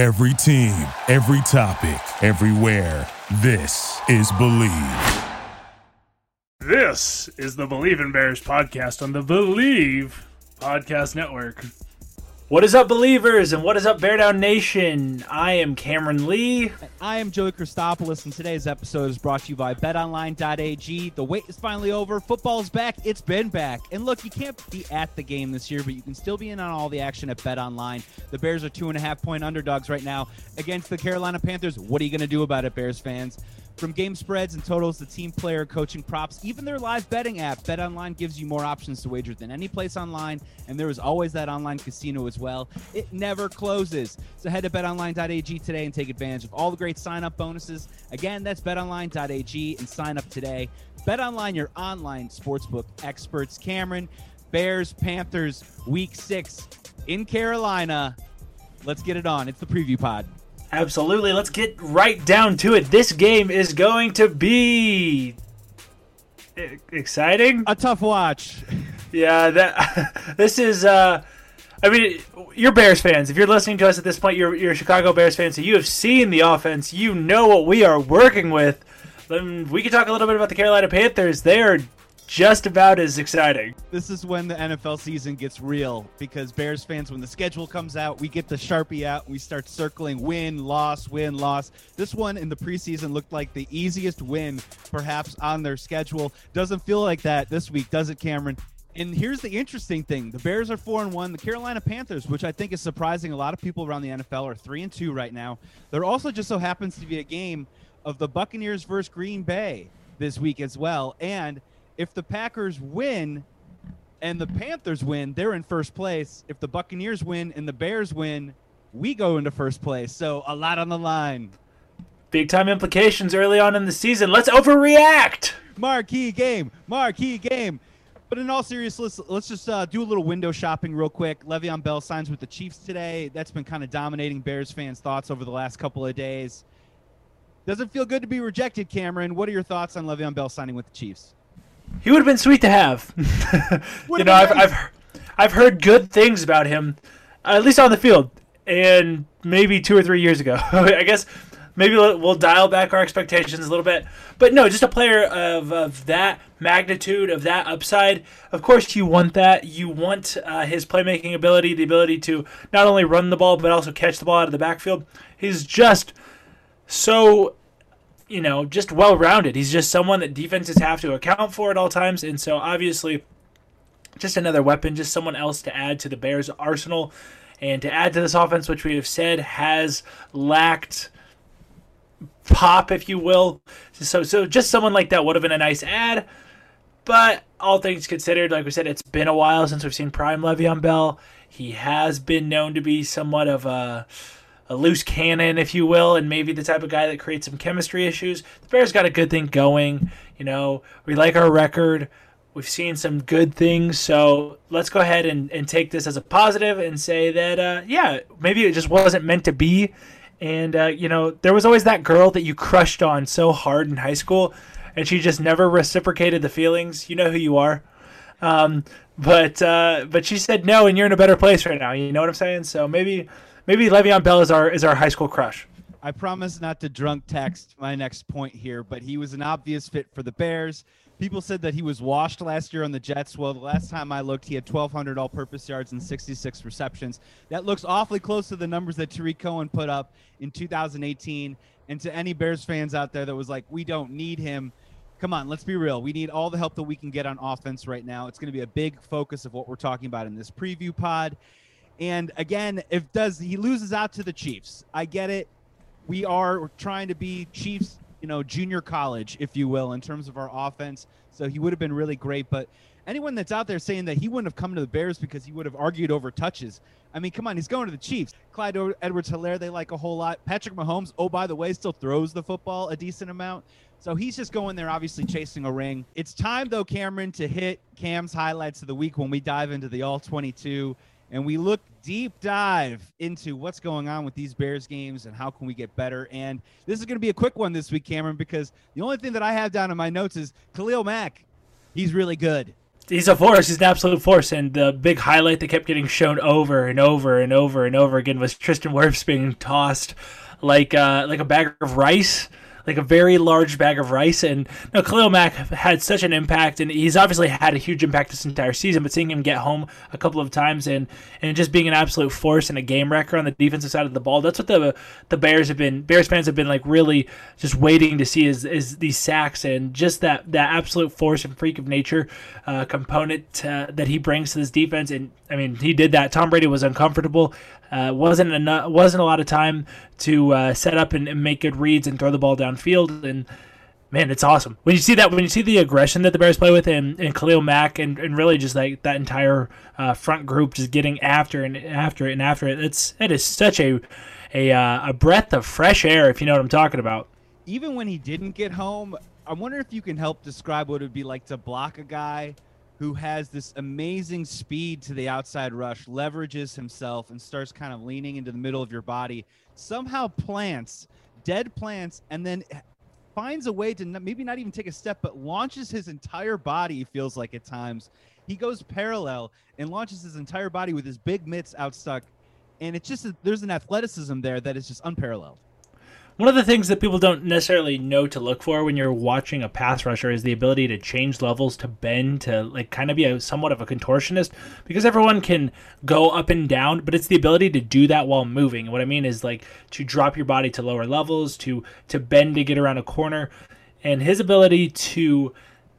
Every team, every topic, everywhere. This is Bleav. This is the Bleav in Bears podcast on the Bleav Podcast Network. What is up, believers, and what is up, Bear Down Nation? I am Cameron Lee. I am Joey Christopoulos, and today's episode is brought to you by BetOnline.ag. The wait is finally over. Football's back. It's been back. And look, you can't be at the game this year, but you can still be in on all the action at BetOnline. The Bears are two and a half point underdogs right now against the Carolina Panthers. What are you going to do about it, Bears fans? From game spreads and totals to team player coaching props, even their live betting app, BetOnline gives you more options to wager than any place online, and there is always that online casino as well. It never closes. So head to betonline.ag today and take advantage of all the great sign-up bonuses. Again, that's betonline.ag and sign up today. BetOnline, your online sportsbook experts. Cameron, Bears, Panthers, Week Six in Carolina. Let's get it on. It's the preview pod. Absolutely. Let's get right down to it. This game is going to be exciting. A tough watch. Yeah, that this is. uh I mean, you're Bears fans. If you're listening to us at this point, you're you're Chicago Bears fans. So you have seen the offense. You know what we are working with. Then we can talk a little bit about the Carolina Panthers. They are just about as exciting. This is when the NFL season gets real because Bears fans, when the schedule comes out, we get the Sharpie out we start circling win, loss, win, loss. This one in the preseason looked like the easiest win perhaps on their schedule. Doesn't feel like that this week, does it, Cameron? And here's the interesting thing: the Bears are four and one. The Carolina Panthers, which I think is surprising, a lot of people around the NFL are three and two right now. There also just so happens to be a game of the Buccaneers versus Green Bay this week as well. And if the Packers win and the Panthers win, they're in first place. If the Buccaneers win and the Bears win, we go into first place. So a lot on the line. Big time implications early on in the season. Let's overreact. Marquee game, marquee game. But in all seriousness, let's, let's just uh, do a little window shopping real quick. Le'Veon Bell signs with the Chiefs today. That's been kind of dominating Bears fans' thoughts over the last couple of days. Doesn't feel good to be rejected, Cameron. What are your thoughts on Le'Veon Bell signing with the Chiefs? He would have been sweet to have. you know, I've, I've I've heard good things about him, at least on the field, and maybe two or three years ago. I guess maybe we'll, we'll dial back our expectations a little bit. But no, just a player of, of that magnitude, of that upside. Of course, you want that. You want uh, his playmaking ability, the ability to not only run the ball but also catch the ball out of the backfield. He's just so you know, just well rounded. He's just someone that defenses have to account for at all times. And so obviously, just another weapon, just someone else to add to the Bears' arsenal and to add to this offense, which we have said has lacked pop, if you will. So, so just someone like that would have been a nice add. But all things considered, like we said, it's been a while since we've seen Prime Le'Veon Bell. He has been known to be somewhat of a a loose cannon, if you will, and maybe the type of guy that creates some chemistry issues. The Bears got a good thing going. You know, we like our record. We've seen some good things, so let's go ahead and, and take this as a positive and say that, uh, yeah, maybe it just wasn't meant to be. And, uh, you know, there was always that girl that you crushed on so hard in high school, and she just never reciprocated the feelings. You know who you are. Um, but uh, but she said no, and you're in a better place right now. You know what I'm saying? So maybe maybe Le'Veon Bell is our is our high school crush. I promise not to drunk text my next point here, but he was an obvious fit for the Bears. People said that he was washed last year on the Jets. Well, the last time I looked, he had 1,200 all purpose yards and 66 receptions. That looks awfully close to the numbers that Tarik Cohen put up in 2018. And to any Bears fans out there that was like, we don't need him, come on, let's be real. We need all the help that we can get on offense right now. It's going to be a big focus of what we're talking about in this preview pod. And again, if does he loses out to the Chiefs, I get it. We are trying to be Chiefs, you know, junior college, if you will, in terms of our offense. So he would have been really great. But anyone that's out there saying that he wouldn't have come to the Bears because he would have argued over touches. I mean, come on, he's going to the Chiefs. Clyde Edwards Helaire, they like a whole lot. Patrick Mahomes, oh, by the way, still throws the football a decent amount. So he's just going there, obviously chasing a ring. It's time, though, Cameron, to hit Cam's highlights of the week when we dive into the All 22 and we look deep dive into what's going on with these Bears games and how can we get better. And this is going to be a quick one this week, Cameron, because the only thing that I have down in my notes is Khalil Mack. He's really good. he's a force. He's an absolute force. And the big highlight that kept getting shown over and over and over and over again was Tristan Wirfs being tossed like uh, like a bag of rice like a very large bag of rice. And no, Khalil Mack had such an impact, and he's obviously had a huge impact this entire season. But seeing him get home a couple of times and and just being an absolute force and a game wrecker on the defensive side of the ball, that's what the the Bears have been. Bears fans have been like really just waiting to see is is these sacks and just that that absolute force and freak of nature uh, component uh, that he brings to this defense. And I mean, he did that. Tom Brady was uncomfortable. Uh, wasn't enough, wasn't a lot of time to uh, set up and, and, make good reads and throw the ball downfield. And man, it's awesome when you see that when you see the aggression that the Bears play with and, and Khalil Mack and, and really just like that entire uh, front group just getting after and after it and after it. It's it is such a a uh, a breath of fresh air if you know what I'm talking about. Even when he didn't get home, I wonder if you can help describe what it would be like to block a guy who has this amazing speed to the outside rush, leverages himself, and starts kind of leaning into the middle of your body, somehow plants, dead plants, and then finds a way to maybe not even take a step, but launches his entire body, feels like at times. He goes parallel and launches his entire body with his big mitts outstuck. And it's just, there's an athleticism there that is just unparalleled. One of the things that people don't necessarily know to look for when you're watching a pass rusher is the ability to change levels, to bend, to like kind of be a somewhat of a contortionist because everyone can go up and down, but it's the ability to do that while moving. What I mean is like to drop your body to lower levels, to to bend to get around a corner, and his ability to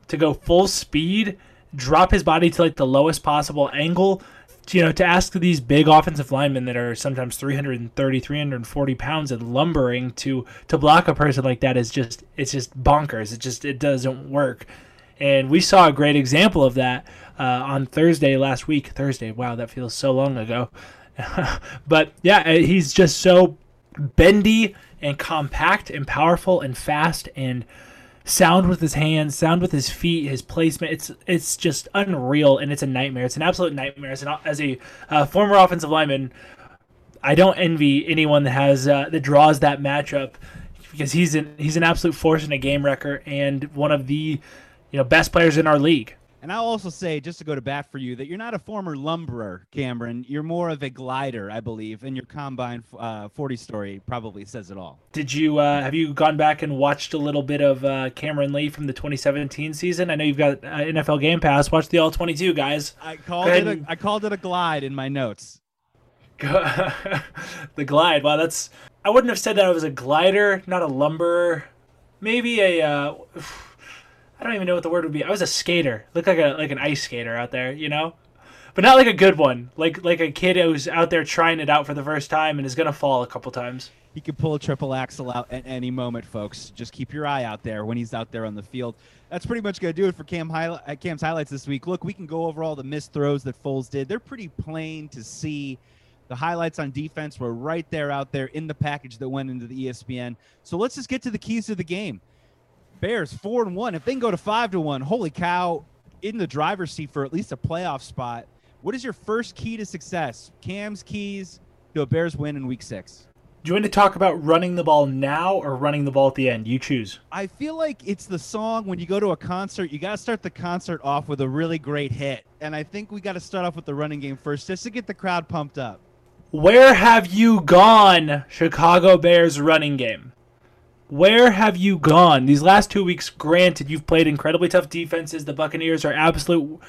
to go full speed, drop his body to like the lowest possible angle you know, to ask these big offensive linemen that are sometimes 330, 340 pounds and lumbering to to block a person like that is just it's just bonkers. It just it doesn't work. And we saw a great example of that uh, on Thursday last week. Thursday, wow, that feels so long ago. but yeah, uh, he's just so bendy and compact and powerful and fast and sound with his hands, sound with his feet, his placement. It's it's just unreal, and it's a nightmare. It's an absolute nightmare. As, an, as a uh, former offensive lineman, I don't envy anyone that has uh, that draws that matchup because he's an he's an absolute force and a game wrecker, and one of the you know best players in our league. And I'll also say, just to go to bat for you, that you're not a former lumberer, Cameron. You're more of a glider, I believe, and your combine uh, 40 story probably says it all. Did you uh, have you gone back and watched a little bit of uh, Cameron Lee from the 2017 season? I know you've got uh, NFL Game Pass. Watch the All 22 guys. I called it a, I called it a glide in my notes. the glide. Wow, that's. I wouldn't have said that I was a glider, not a lumberer. Maybe a uh, I don't even know what the word would be. I was a skater. Looked like a like an ice skater out there, you know? But not like a good one. Like like a kid who's out there trying it out for the first time and is gonna fall a couple times. He could pull a triple axel out at any moment, folks. Just keep your eye out there when he's out there on the field. That's pretty much to do it for Cam highlight, uh, Cam's highlights this week. Look, we can go over all the missed throws that Foles did. They're pretty plain to see. The highlights on defense were right there out there in the package that went into the ESPN. So let's just get to the keys to the game. Bears four and one. If they can go to five to one, holy cow, in the driver's seat for at least a playoff spot. What is your first key to success? Cam's keys to a Bears win in week six. Do you want to talk about running the ball now or running the ball at the end? You choose. I feel like it's the song when you go to a concert, you got to start the concert off with a really great hit. And I think we got to start off with the running game first just to get the crowd pumped up. Where have you gone, Chicago Bears running game? Where have you gone? These last two weeks, granted, you've played incredibly tough defenses. The Buccaneers are absolute,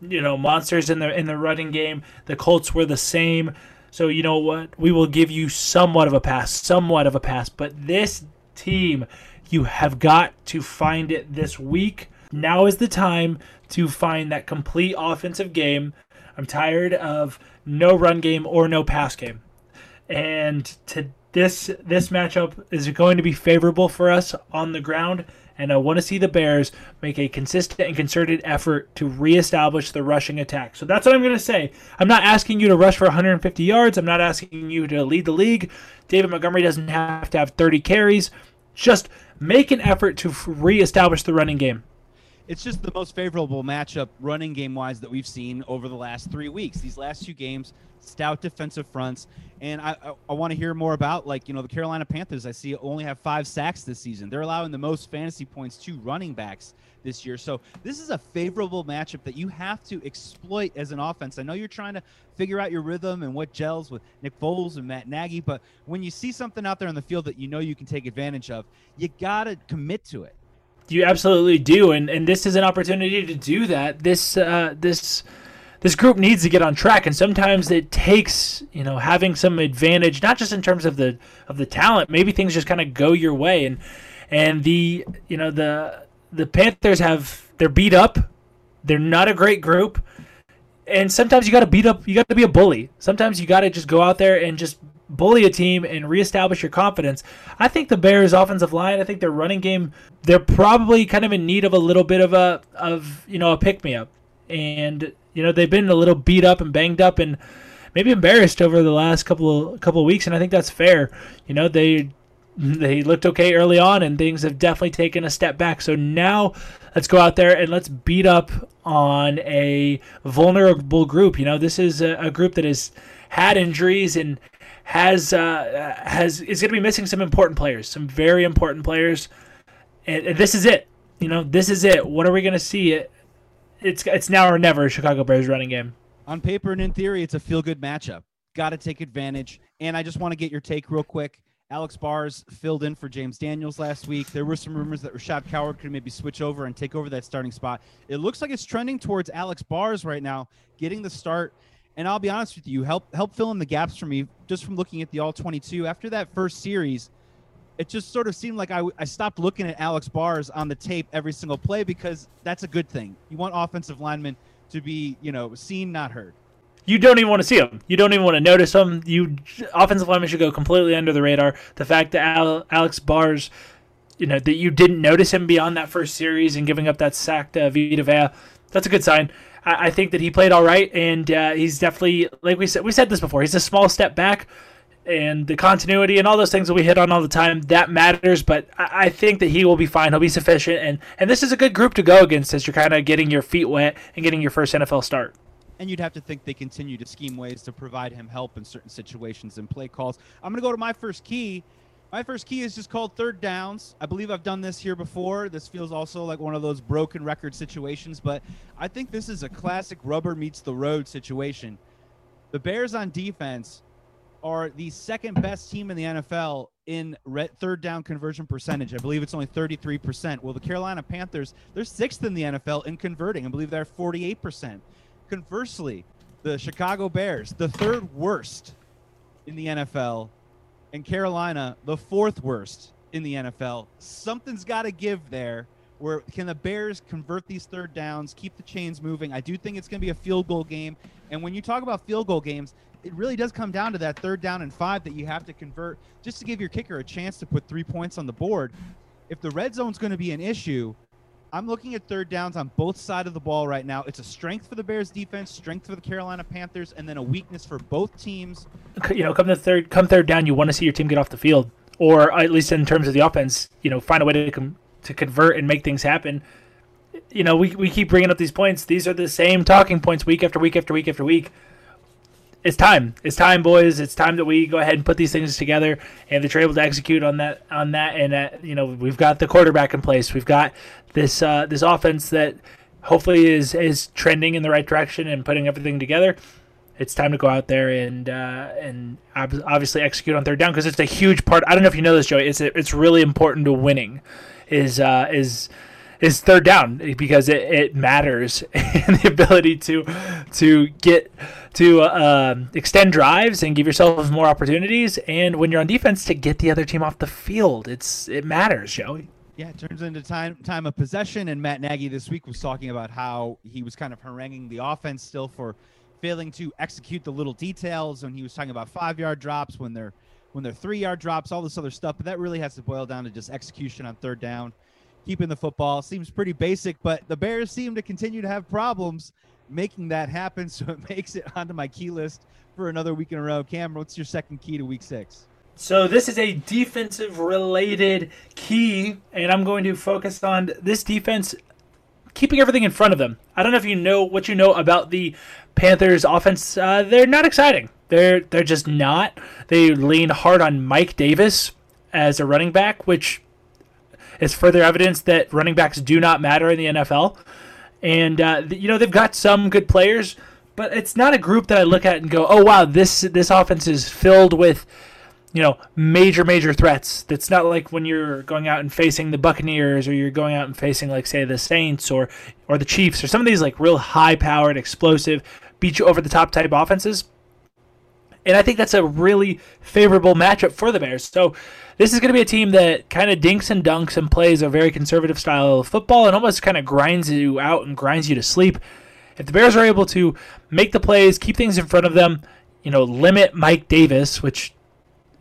you know, monsters in the in the running game. The Colts were the same. So you know what? We will give you somewhat of a pass, somewhat of a pass. But this team, you have got to find it this week. Now is the time to find that complete offensive game. I'm tired of no run game or no pass game. And to this this matchup is going to be favorable for us on the ground, and I want to see the Bears make a consistent and concerted effort to reestablish the rushing attack. So that's what I'm going to say. I'm not asking you to rush for 150 yards. I'm not asking you to lead the league. David Montgomery doesn't have to have 30 carries. Just make an effort to reestablish the running game. It's just the most favorable matchup running game wise that we've seen over the last three weeks. These last two games, stout defensive fronts, and I I, I want to hear more about like you know the Carolina Panthers. I see only have five sacks this season. They're allowing the most fantasy points to running backs this year. So this is a favorable matchup that you have to exploit as an offense. I know you're trying to figure out your rhythm and what gels with Nick Foles and Matt Nagy, but when you see something out there on the field that you know you can take advantage of, you gotta commit to it. You absolutely do, and and this is an opportunity to do that. This uh, this this group needs to get on track, and sometimes it takes you know having some advantage, not just in terms of the of the talent. Maybe things just kind of go your way, and and the you know the the Panthers have they're beat up. They're not a great group, and sometimes you got to beat up. You got to be a bully. Sometimes you got to just go out there and just bully a team and reestablish your confidence. I think the Bears' offensive line, I think their running game, they're probably kind of in need of a little bit of a of you know a pick me up, and you know they've been a little beat up and banged up and maybe embarrassed over the last couple of couple of weeks, and I think that's fair. You know they they looked okay early on, and things have definitely taken a step back. So now let's go out there and let's beat up on a vulnerable group. You know, this is a, a group that has had injuries and has uh, has is going to be missing some important players, some very important players, and, and this is it. You know, this is it. What are we going to see? It it's it's now or never. Chicago Bears running game. On paper and in theory, it's a feel good matchup. Got to take advantage. And I just want to get your take real quick. Alex Bars filled in for James Daniels last week. There were some rumors that Rashad Coward could maybe switch over and take over that starting spot. It looks like it's trending towards Alex Bars right now, getting the start. And I'll be honest with you, help help fill in the gaps for me just from looking at the all 22. After that first series, it just sort of seemed like I, I stopped looking at Alex Bars on the tape every single play because that's a good thing. You want offensive linemen to be, you know, seen, not heard you don't even want to see them. You don't even want to notice them. You offensive linemen should go completely under the radar. The fact that Al, Alex Bars, you know, that you didn't notice him beyond that first series and giving up that sack to Vita Vea, that's a good sign. I, I think that he played all right, and uh, he's definitely like we said. We said this before. He's a small step back, and the continuity and all those things that we hit on all the time that matters. But I, I think that he will be fine. He'll be sufficient, and and this is a good group to go against as you're kind of getting your feet wet and getting your first NFL start and you'd have to think they continue to scheme ways to provide him help in certain situations and play calls. I'm going to go to my first key. My first key is just called third downs. I believe I've done this here before. This feels also like one of those broken record situations, but I think this is a classic rubber meets the road situation. The Bears on defense are the second best team in the NFL in third down conversion percentage. I believe it's only 33%. Well, the Carolina Panthers, they're sixth in the NFL in converting. I believe they're 48%. Conversely, the Chicago Bears, the third worst in the NFL, and Carolina, the fourth worst in the NFL. Something's got to give there. Where can the Bears convert these third downs, keep the chains moving? I do think it's going to be a field goal game. And when you talk about field goal games, it really does come down to that third down and five that you have to convert just to give your kicker a chance to put three points on the board. If the red zone's going to be an issue, I'm looking at third downs on both sides of the ball right now. It's a strength for the Bears defense, strength for the Carolina Panthers, and then a weakness for both teams. You know, come the third, come third down, you want to see your team get off the field, or at least in terms of the offense, you know, find a way to com- to convert and make things happen. You know, we we keep bringing up these points. These are the same talking points week after week after week after week it's time. It's time, boys. It's time that we go ahead and put these things together, and they're able to execute on that. On that, and uh, you know, we've got the quarterback in place. We've got this uh, this offense that hopefully is is trending in the right direction and putting everything together. It's time to go out there and uh, and obviously execute on third down because it's a huge part. I don't know if you know this, Joey. It's it's really important to winning. Is uh, is is third down because it, it matters and the ability to to get to uh, extend drives and give yourself more opportunities. And when you're on defense to get the other team off the field it's it matters Joey. Yeah it turns into time time of possession. And Matt Nagy this week was talking about how he was kind of haranguing the offense still for failing to execute the little details. And he was talking about five yard drops when they're when they're three yard drops all this other stuff. But that really has to boil down to just execution on third down keeping the football. Seems pretty basic, but the Bears seem to continue to have problems making that happen. So it makes it onto my key list for another week in a row. Cam, what's your second key to week six? So this is a defensive related key, and I'm going to focus on this defense keeping everything in front of them. I don't know if you know what you know about the Panthers offense. Uh, they're not exciting. They're they're just not. They lean hard on Mike Davis as a running back, which is further evidence that running backs do not matter in the NFL. And uh, you know they've got some good players, but it's not a group that I look at and go, "Oh wow, this this offense is filled with." you know, major, major threats. That's not like when you're going out and facing the Buccaneers or you're going out and facing, like, say, the Saints or or the Chiefs or some of these like real high-powered, explosive, beat you over the top type offenses. And I think that's a really favorable matchup for the Bears. So this is going to be a team that kind of dinks and dunks and plays a very conservative style of football and almost kind of grinds you out and grinds you to sleep. If the Bears are able to make the plays, keep things in front of them, you know, limit Mike Davis, which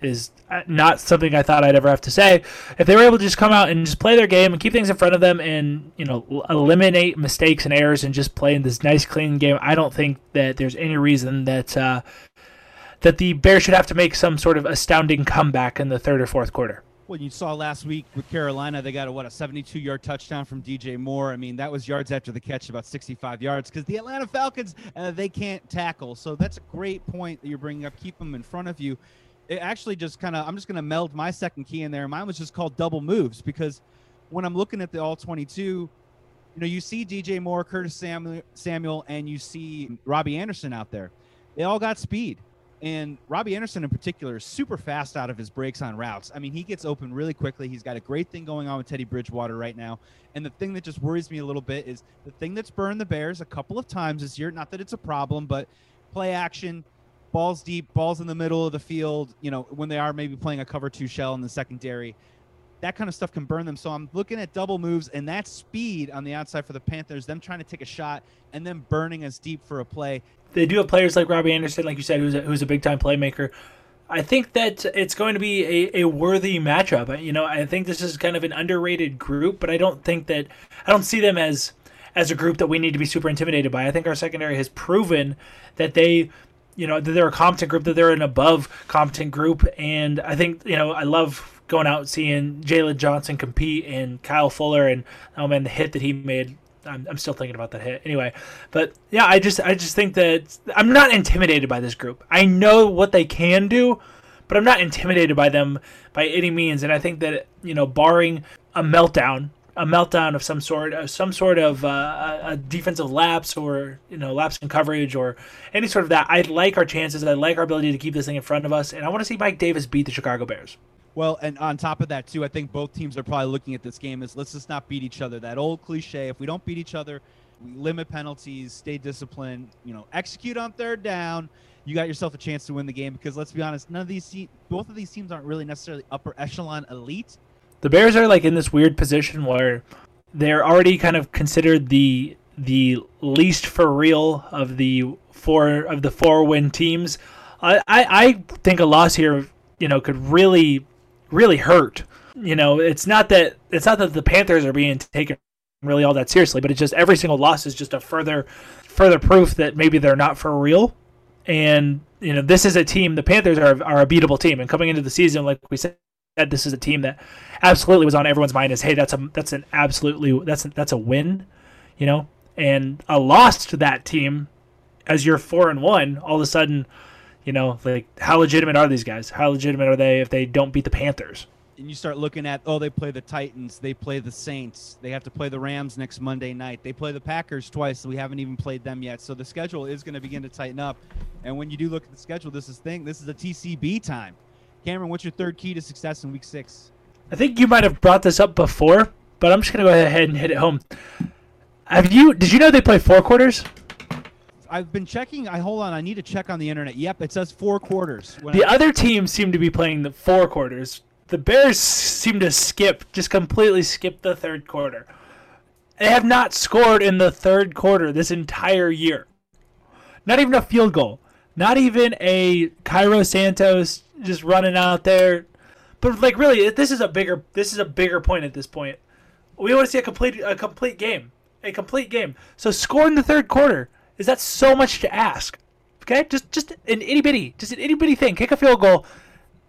is not something I thought I'd ever have to say. If they were able to just come out and just play their game and keep things in front of them and you know eliminate mistakes and errors and just play in this nice clean game, I don't think that there's any reason that uh, that the Bears should have to make some sort of astounding comeback in the third or fourth quarter. Well, you saw last week with Carolina, they got a what a 72-yard touchdown from DJ Moore. I mean, that was yards after the catch, about 65 yards, because the Atlanta Falcons uh, they can't tackle. So that's a great point that you're bringing up. Keep them in front of you it actually just kind of I'm just going to meld my second key in there. Mine was just called double moves because when I'm looking at the all 22, you know, you see DJ Moore, Curtis Samuel, Samuel, and you see Robbie Anderson out there. They all got speed. And Robbie Anderson in particular is super fast out of his breaks on routes. I mean, he gets open really quickly. He's got a great thing going on with Teddy Bridgewater right now. And the thing that just worries me a little bit is the thing that's burned the Bears a couple of times this year. Not that it's a problem, but play action balls deep, balls in the middle of the field, you know, when they are maybe playing a cover two shell in the secondary. That kind of stuff can burn them. So I'm looking at double moves and that speed on the outside for the Panthers, them trying to take a shot and then burning us deep for a play. They do have players like Robbie Anderson, like you said, who's a, who's a big time playmaker. I think that it's going to be a, a worthy matchup. You know, I think this is kind of an underrated group, but I don't think that I don't see them as as a group that we need to be super intimidated by. I think our secondary has proven that they you know that they're a competent group, that they're an above competent group, and I think you know I love going out seeing Jaylon Johnson compete and Kyle Fuller and oh man the hit that he made. I'm, I'm still thinking about that hit anyway, but yeah, I just I just think that I'm not intimidated by this group. I know what they can do, but I'm not intimidated by them by any means. And I think that you know, barring a meltdown a meltdown of some sort, of some sort of uh, a defensive lapse or you know lapse in coverage or any sort of that. I like our chances. I like our ability to keep this thing in front of us, and I want to see Mike Davis beat the Chicago Bears. Well, and on top of that too, I think both teams are probably looking at this game as let's just not beat each other. That old cliche: if we don't beat each other, we limit penalties, stay disciplined, you know, execute on third down. You got yourself a chance to win the game because let's be honest, none of these, both of these teams aren't really necessarily upper echelon elite the Bears are like in this weird position where they're already kind of considered the the least for real of the four of the four win teams. I, I, I think a loss here, you know, could really really hurt. You know, it's not that it's not that the Panthers are being taken really all that seriously, but it's just every single loss is just a further further proof that maybe they're not for real. And you know, this is a team. The Panthers are are a beatable team, and coming into the season, like we said, this is a team that absolutely was on everyone's mind as hey that's a that's an absolutely that's a, that's a win you know and a loss to that team as you're four and one all of a sudden you know like how legitimate are these guys how legitimate are they if they don't beat the panthers and you start looking at oh they play the titans they play the saints they have to play the rams next monday night they play the packers twice we haven't even played them yet so the schedule is going to begin to tighten up and when you do look at the schedule this is thing this is a tcb time Cameron, what's your third key to success in week six? I think you might have brought this up before, but I'm just gonna go ahead and hit it home. Have you? Did you know they play four quarters? I've been checking. I hold on. I need to check on the internet. Yep, it says four quarters. the I, other teams seem to be playing the four quarters. The Bears seem to skip, just completely skip the third quarter. They have not scored in the third quarter this entire year. Not even a field goal. Not even a Cairo Santos just running out there. But like really, this is a bigger this is a bigger point at this point. We want to see a complete a complete game, a complete game. So score in the third quarter is that so much to ask? Okay, just just an itty bitty, just an itty bitty thing. Kick a field goal,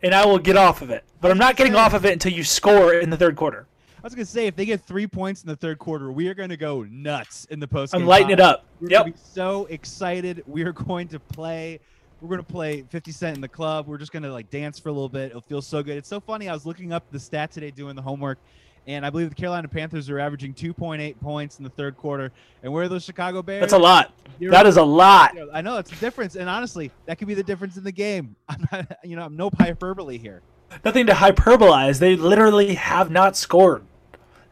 and I will get off of it. But I'm not getting off of it until you score in the third quarter. I was gonna say if they get three points in the third quarter, we are gonna go nuts in the post. I'm lighting it up. We're Yep. gonna be so excited. We are going to play. We're gonna play 50 Cent in the club. We're just gonna like dance for a little bit. It'll feel so good. It's so funny. I was looking up the stat today, doing the homework, and I believe the Carolina Panthers are averaging 2.8 points in the third quarter. And where are those Chicago Bears? That's a lot. That is a lot. I know it's a difference, and honestly, that could be the difference in the game. I'm not, you know, I'm no hyperbole here. Nothing to hyperbolize. They literally have not scored.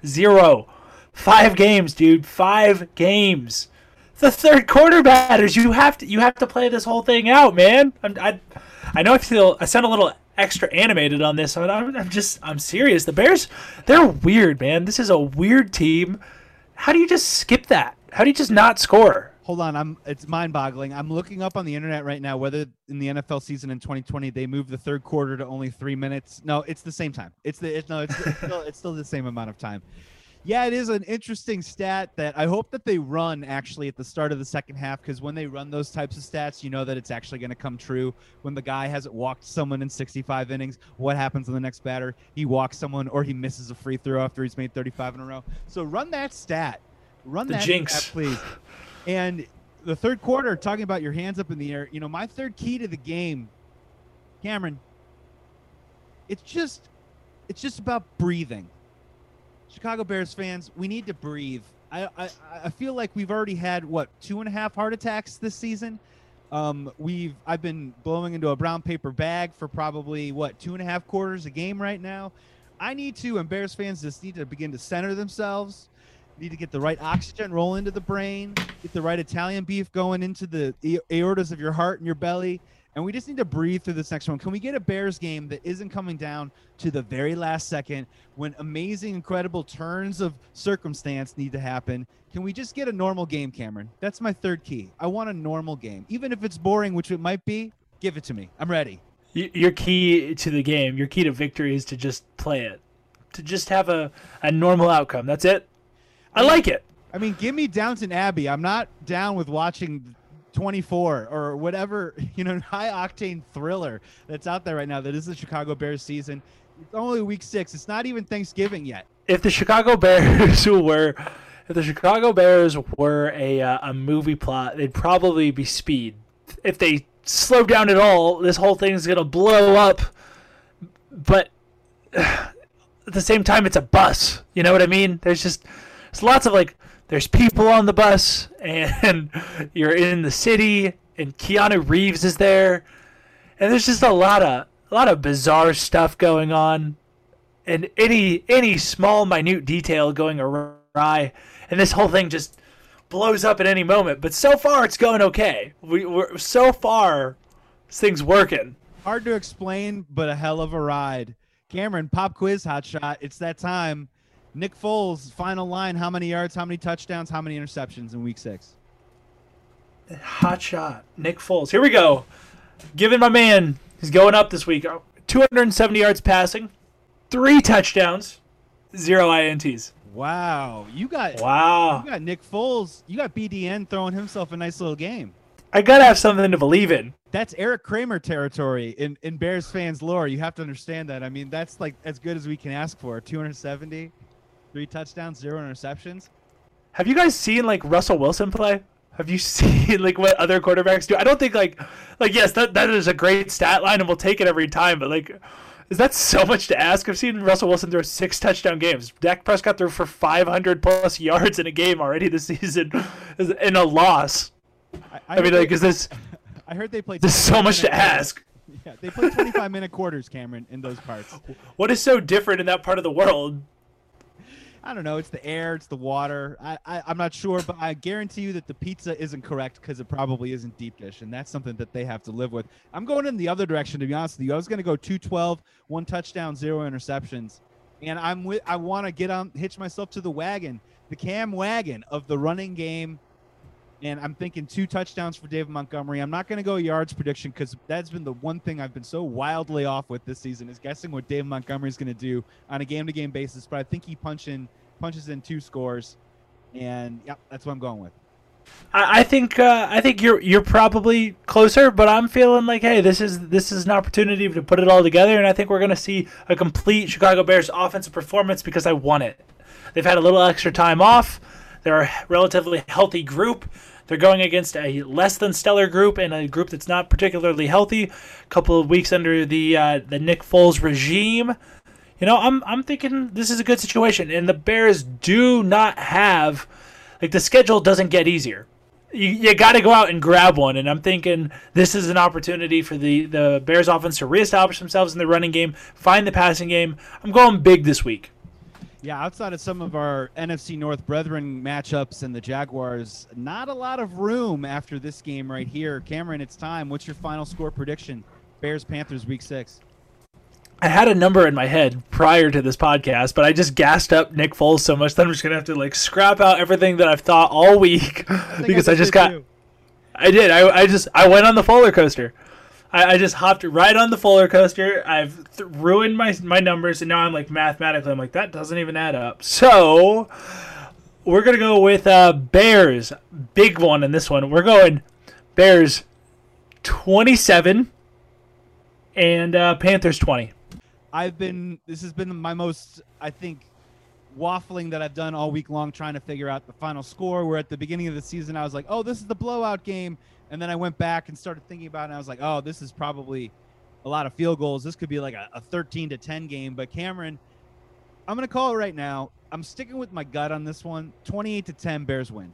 Zero. Five games, dude. Five games. The third quarter matters. You have to. You have to play this whole thing out, man. I'm, I, I know I feel. I sound a little extra animated on this. I'm, I'm just. I'm serious. The Bears. They're weird, man. This is a weird team. How do you just skip that? How do you just not score? Hold on, I'm it's mind-boggling. I'm looking up on the internet right now whether in the NFL season in 2020 they moved the third quarter to only three minutes. No, it's the same time. It's the it's, no, it's, it's still it's still the same amount of time. Yeah, it is an interesting stat that I hope that they run actually at the start of the second half because when they run those types of stats, you know that it's actually going to come true. When the guy hasn't walked someone in 65 innings, what happens on the next batter? He walks someone or he misses a free throw after he's made 35 in a row. So run that stat. Run The that jinx. stat, please. And the third quarter, talking about your hands up in the air, you know, my third key to the game, Cameron, it's just it's just about breathing. Chicago Bears fans, we need to breathe. I, I, I feel like we've already had what two and a half heart attacks this season. Um, we've I've been blowing into a brown paper bag for probably what two and a half quarters a game right now. I need to, and Bears fans just need to begin to center themselves. Need to get the right oxygen roll into the brain, get the right Italian beef going into the aortas of your heart and your belly, and we just need to breathe through this next one. Can we get a Bears game that isn't coming down to the very last second when amazing, incredible turns of circumstance need to happen? Can we just get a normal game, Cameron? That's my third key. I want a normal game, even if it's boring, which it might be. Give it to me. I'm ready. Your key to the game, your key to victory, is to just play it, to just have a, a normal outcome. That's it. I like it. I mean, give me Downton Abbey. I'm not down with watching 24 or whatever, you know, high octane thriller that's out there right now that is the Chicago Bears season. It's only week six. It's not even Thanksgiving yet. if the Chicago Bears were if the Chicago Bears were a uh, a movie plot, they'd probably be Speed. If they slow down at all, this whole thing's gonna blow up. But at the same time, it's a bus. You know what I mean? There's just there's lots of like there's people on the bus, and you're in the city, and Keanu Reeves is there, and there's just a lot of a lot of bizarre stuff going on and any any small minute detail going awry and this whole thing just blows up at any moment but so far it's going okay we, we're so far this thing's working Hard to explain, but a hell of a ride. Cameron, pop quiz, hot shot. It's that time. Nick Foles, final line. How many yards, how many touchdowns, how many interceptions in week six? hot shot nick foles here we go giving my man he's going up this week 270 yards passing three touchdowns zero ints Wow. You got wow you got Nick Foles. You got BDN throwing himself a nice little game. i gotta have something to believe in That's Erik Kramer territory in, in Bears fans lore. You have to understand that. I mean, that's like as good as we can ask for. 270, three touchdowns, zero interceptions. Have you guys seen like Russell Wilson play? Have you seen like what other quarterbacks do? I don't think like like yes, that that is a great stat line and we'll take it every time, but like is that so much to ask? I've seen Russell Wilson throw six touchdown games. Dak Prescott threw for 500 plus yards in a game already this season in a loss. I, I mean, like, they- is this I heard they played. this is so much to ask? Yeah, they play 25 minute quarters, Cameron, in those parts. What is so different in that part of the world? I don't know. It's the air, it's the water. I, I I'm not sure, but I guarantee you that the pizza isn't correct because it probably isn't deep dish, and that's something that they have to live with. I'm going in the other direction, to be honest with you. I was going to go 212, one touchdown, zero interceptions, and I'm with. I want to get on, hitch myself to the wagon, the cam wagon of the running game. And I'm thinking two touchdowns for David Montgomery. I'm not going to go yards prediction because that's been the one thing I've been so wildly off with this season is guessing what David Montgomery is going to do on a game-to-game basis. But I think he punches in two scores, and yeah, that's what I'm going with. I, I think uh, I think you're you're probably closer, but I'm feeling like, hey, this is this is an opportunity to put it all together, and I think we're going to see a complete Chicago Bears offensive performance because I want it. They've had a little extra time off. They're a relatively healthy group. They're going against a less than stellar group and a group that's not particularly healthy. A couple of weeks under the uh, the Nick Foles regime. You know, I'm I'm thinking this is a good situation, and the Bears do not have like the schedule doesn't get easier. You, you got to go out and grab one, and I'm thinking this is an opportunity for the the Bears offense to reestablish themselves in the running game, find the passing game. I'm going big this week. Yeah, outside of some of our NFC North brethren matchups and the Jaguars, not a lot of room after this game right here. Cameron, it's time. What's your final score prediction? Bears Panthers week six. I had a number in my head prior to this podcast, but I just gassed up Nick Foles so much that I'm just gonna have to like scrap out everything that I've thought all week I because I, I just got. too. I did. I, I just I went on the roller coaster. I, I just hopped right on the roller coaster. I've th- ruined my my numbers, and now I'm like mathematically, I'm like that doesn't even add up. So we're gonna go with uh, Bears. Big one in this one. We're going Bears 27 and uh, Panthers 20. I've been this has been my most I think waffling that I've done all week long trying to figure out the final score. Where at the beginning of the season I was like, "Oh, this is the blowout game." And then I went back and started thinking about it and I was like, "Oh, this is probably a lot of field goals. This could be like a, a 13 to 10 game." But Cameron, I'm going to call it right now. I'm sticking with my gut on this one. 28 to 10 Bears win.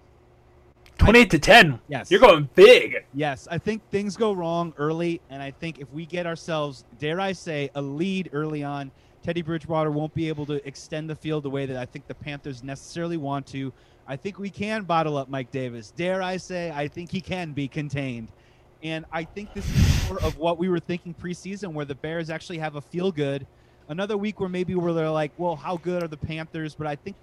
28 to 10. Yes. You're going big. Yes, I think things go wrong early, and I think if we get ourselves, dare I say, a lead early on, Teddy Bridgewater won't be able to extend the field the way that I think the Panthers necessarily want to. I think we can bottle up Mike Davis. Dare I say, I think he can be contained. And I think this is more of what we were thinking preseason, where the Bears actually have a feel good. Another week where maybe where they're like, well, how good are the Panthers? But I think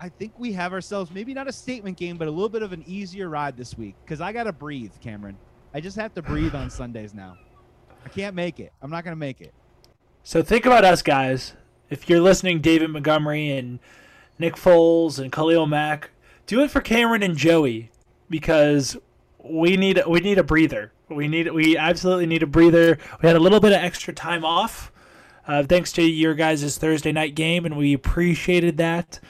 I think we have ourselves maybe not a statement game, but a little bit of an easier ride this week because I got to breathe, Cameron. I just have to breathe on Sundays now. I can't make it. I'm not to make it. So think about us guys. If you're listening, David Montgomery and Nick Foles and Khalil Mack, do it for Cameron and Joey because we need we need a breather. We need we absolutely need a breather. We had a little bit of extra time off, uh, thanks to your guys' Thursday night game, and we appreciated that.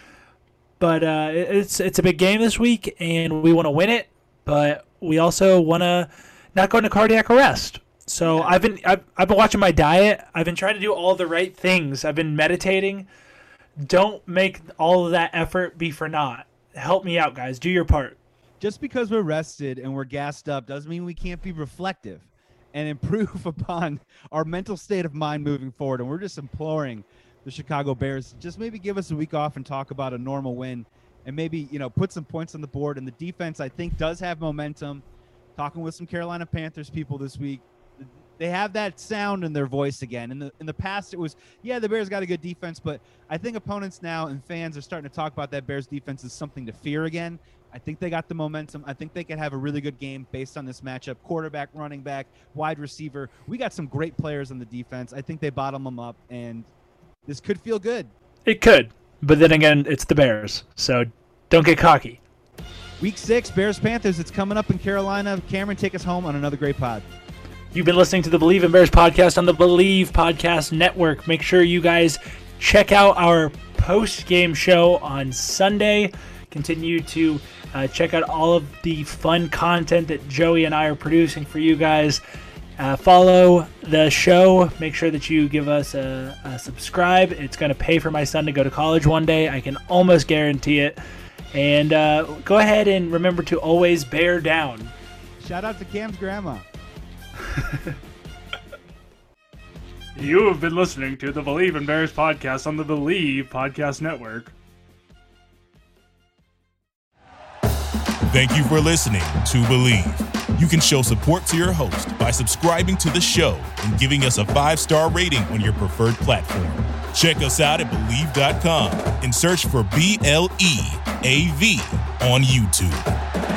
But uh, it's it's a big game this week, and we want to win it. But we also want to not go into cardiac arrest. So I've been I've, I've been watching my diet. I've been trying to do all the right things. I've been meditating. Don't make all of that effort be for naught. Help me out, guys. Do your part. Just because we're rested and we're gassed up doesn't mean we can't be reflective and improve upon our mental state of mind moving forward. And we're just imploring the Chicago Bears just maybe give us a week off and talk about a normal win and maybe, you know, put some points on the board. And the defense, I think, does have momentum. Talking with some Carolina Panthers people this week, they have that sound in their voice again. In the in the past, it was yeah, the Bears got a good defense, but I think opponents now and fans are starting to talk about that Bears defense as something to fear again. I think they got the momentum. I think they could have a really good game based on this matchup. Quarterback, running back, wide receiver. We got some great players on the defense. I think they bottom them up, and this could feel good. It could, but then again, it's the Bears, so don't get cocky. Week six, Bears Panthers. It's coming up in Carolina. Cameron, take us home on another great pod. You've been listening to the Bleav in Bears podcast on the Bleav Podcast Network. Make sure you guys check out our post game show on Sunday. Continue to uh, check out all of the fun content that Joey and I are producing for you guys. Uh, follow the show. Make sure that you give us a, a subscribe. It's going to pay for my son to go to college one day. I can almost guarantee it. And uh, go ahead and remember to always bear down. Shout out to Cam's grandma. You have been listening to the Bleav in Bears podcast on the Bleav Podcast Network. Thank you for listening to Bleav. You can show support to your host by subscribing to the show and giving us a five star rating on your preferred platform. Check us out at Bleav.com and search for B L E A V on YouTube.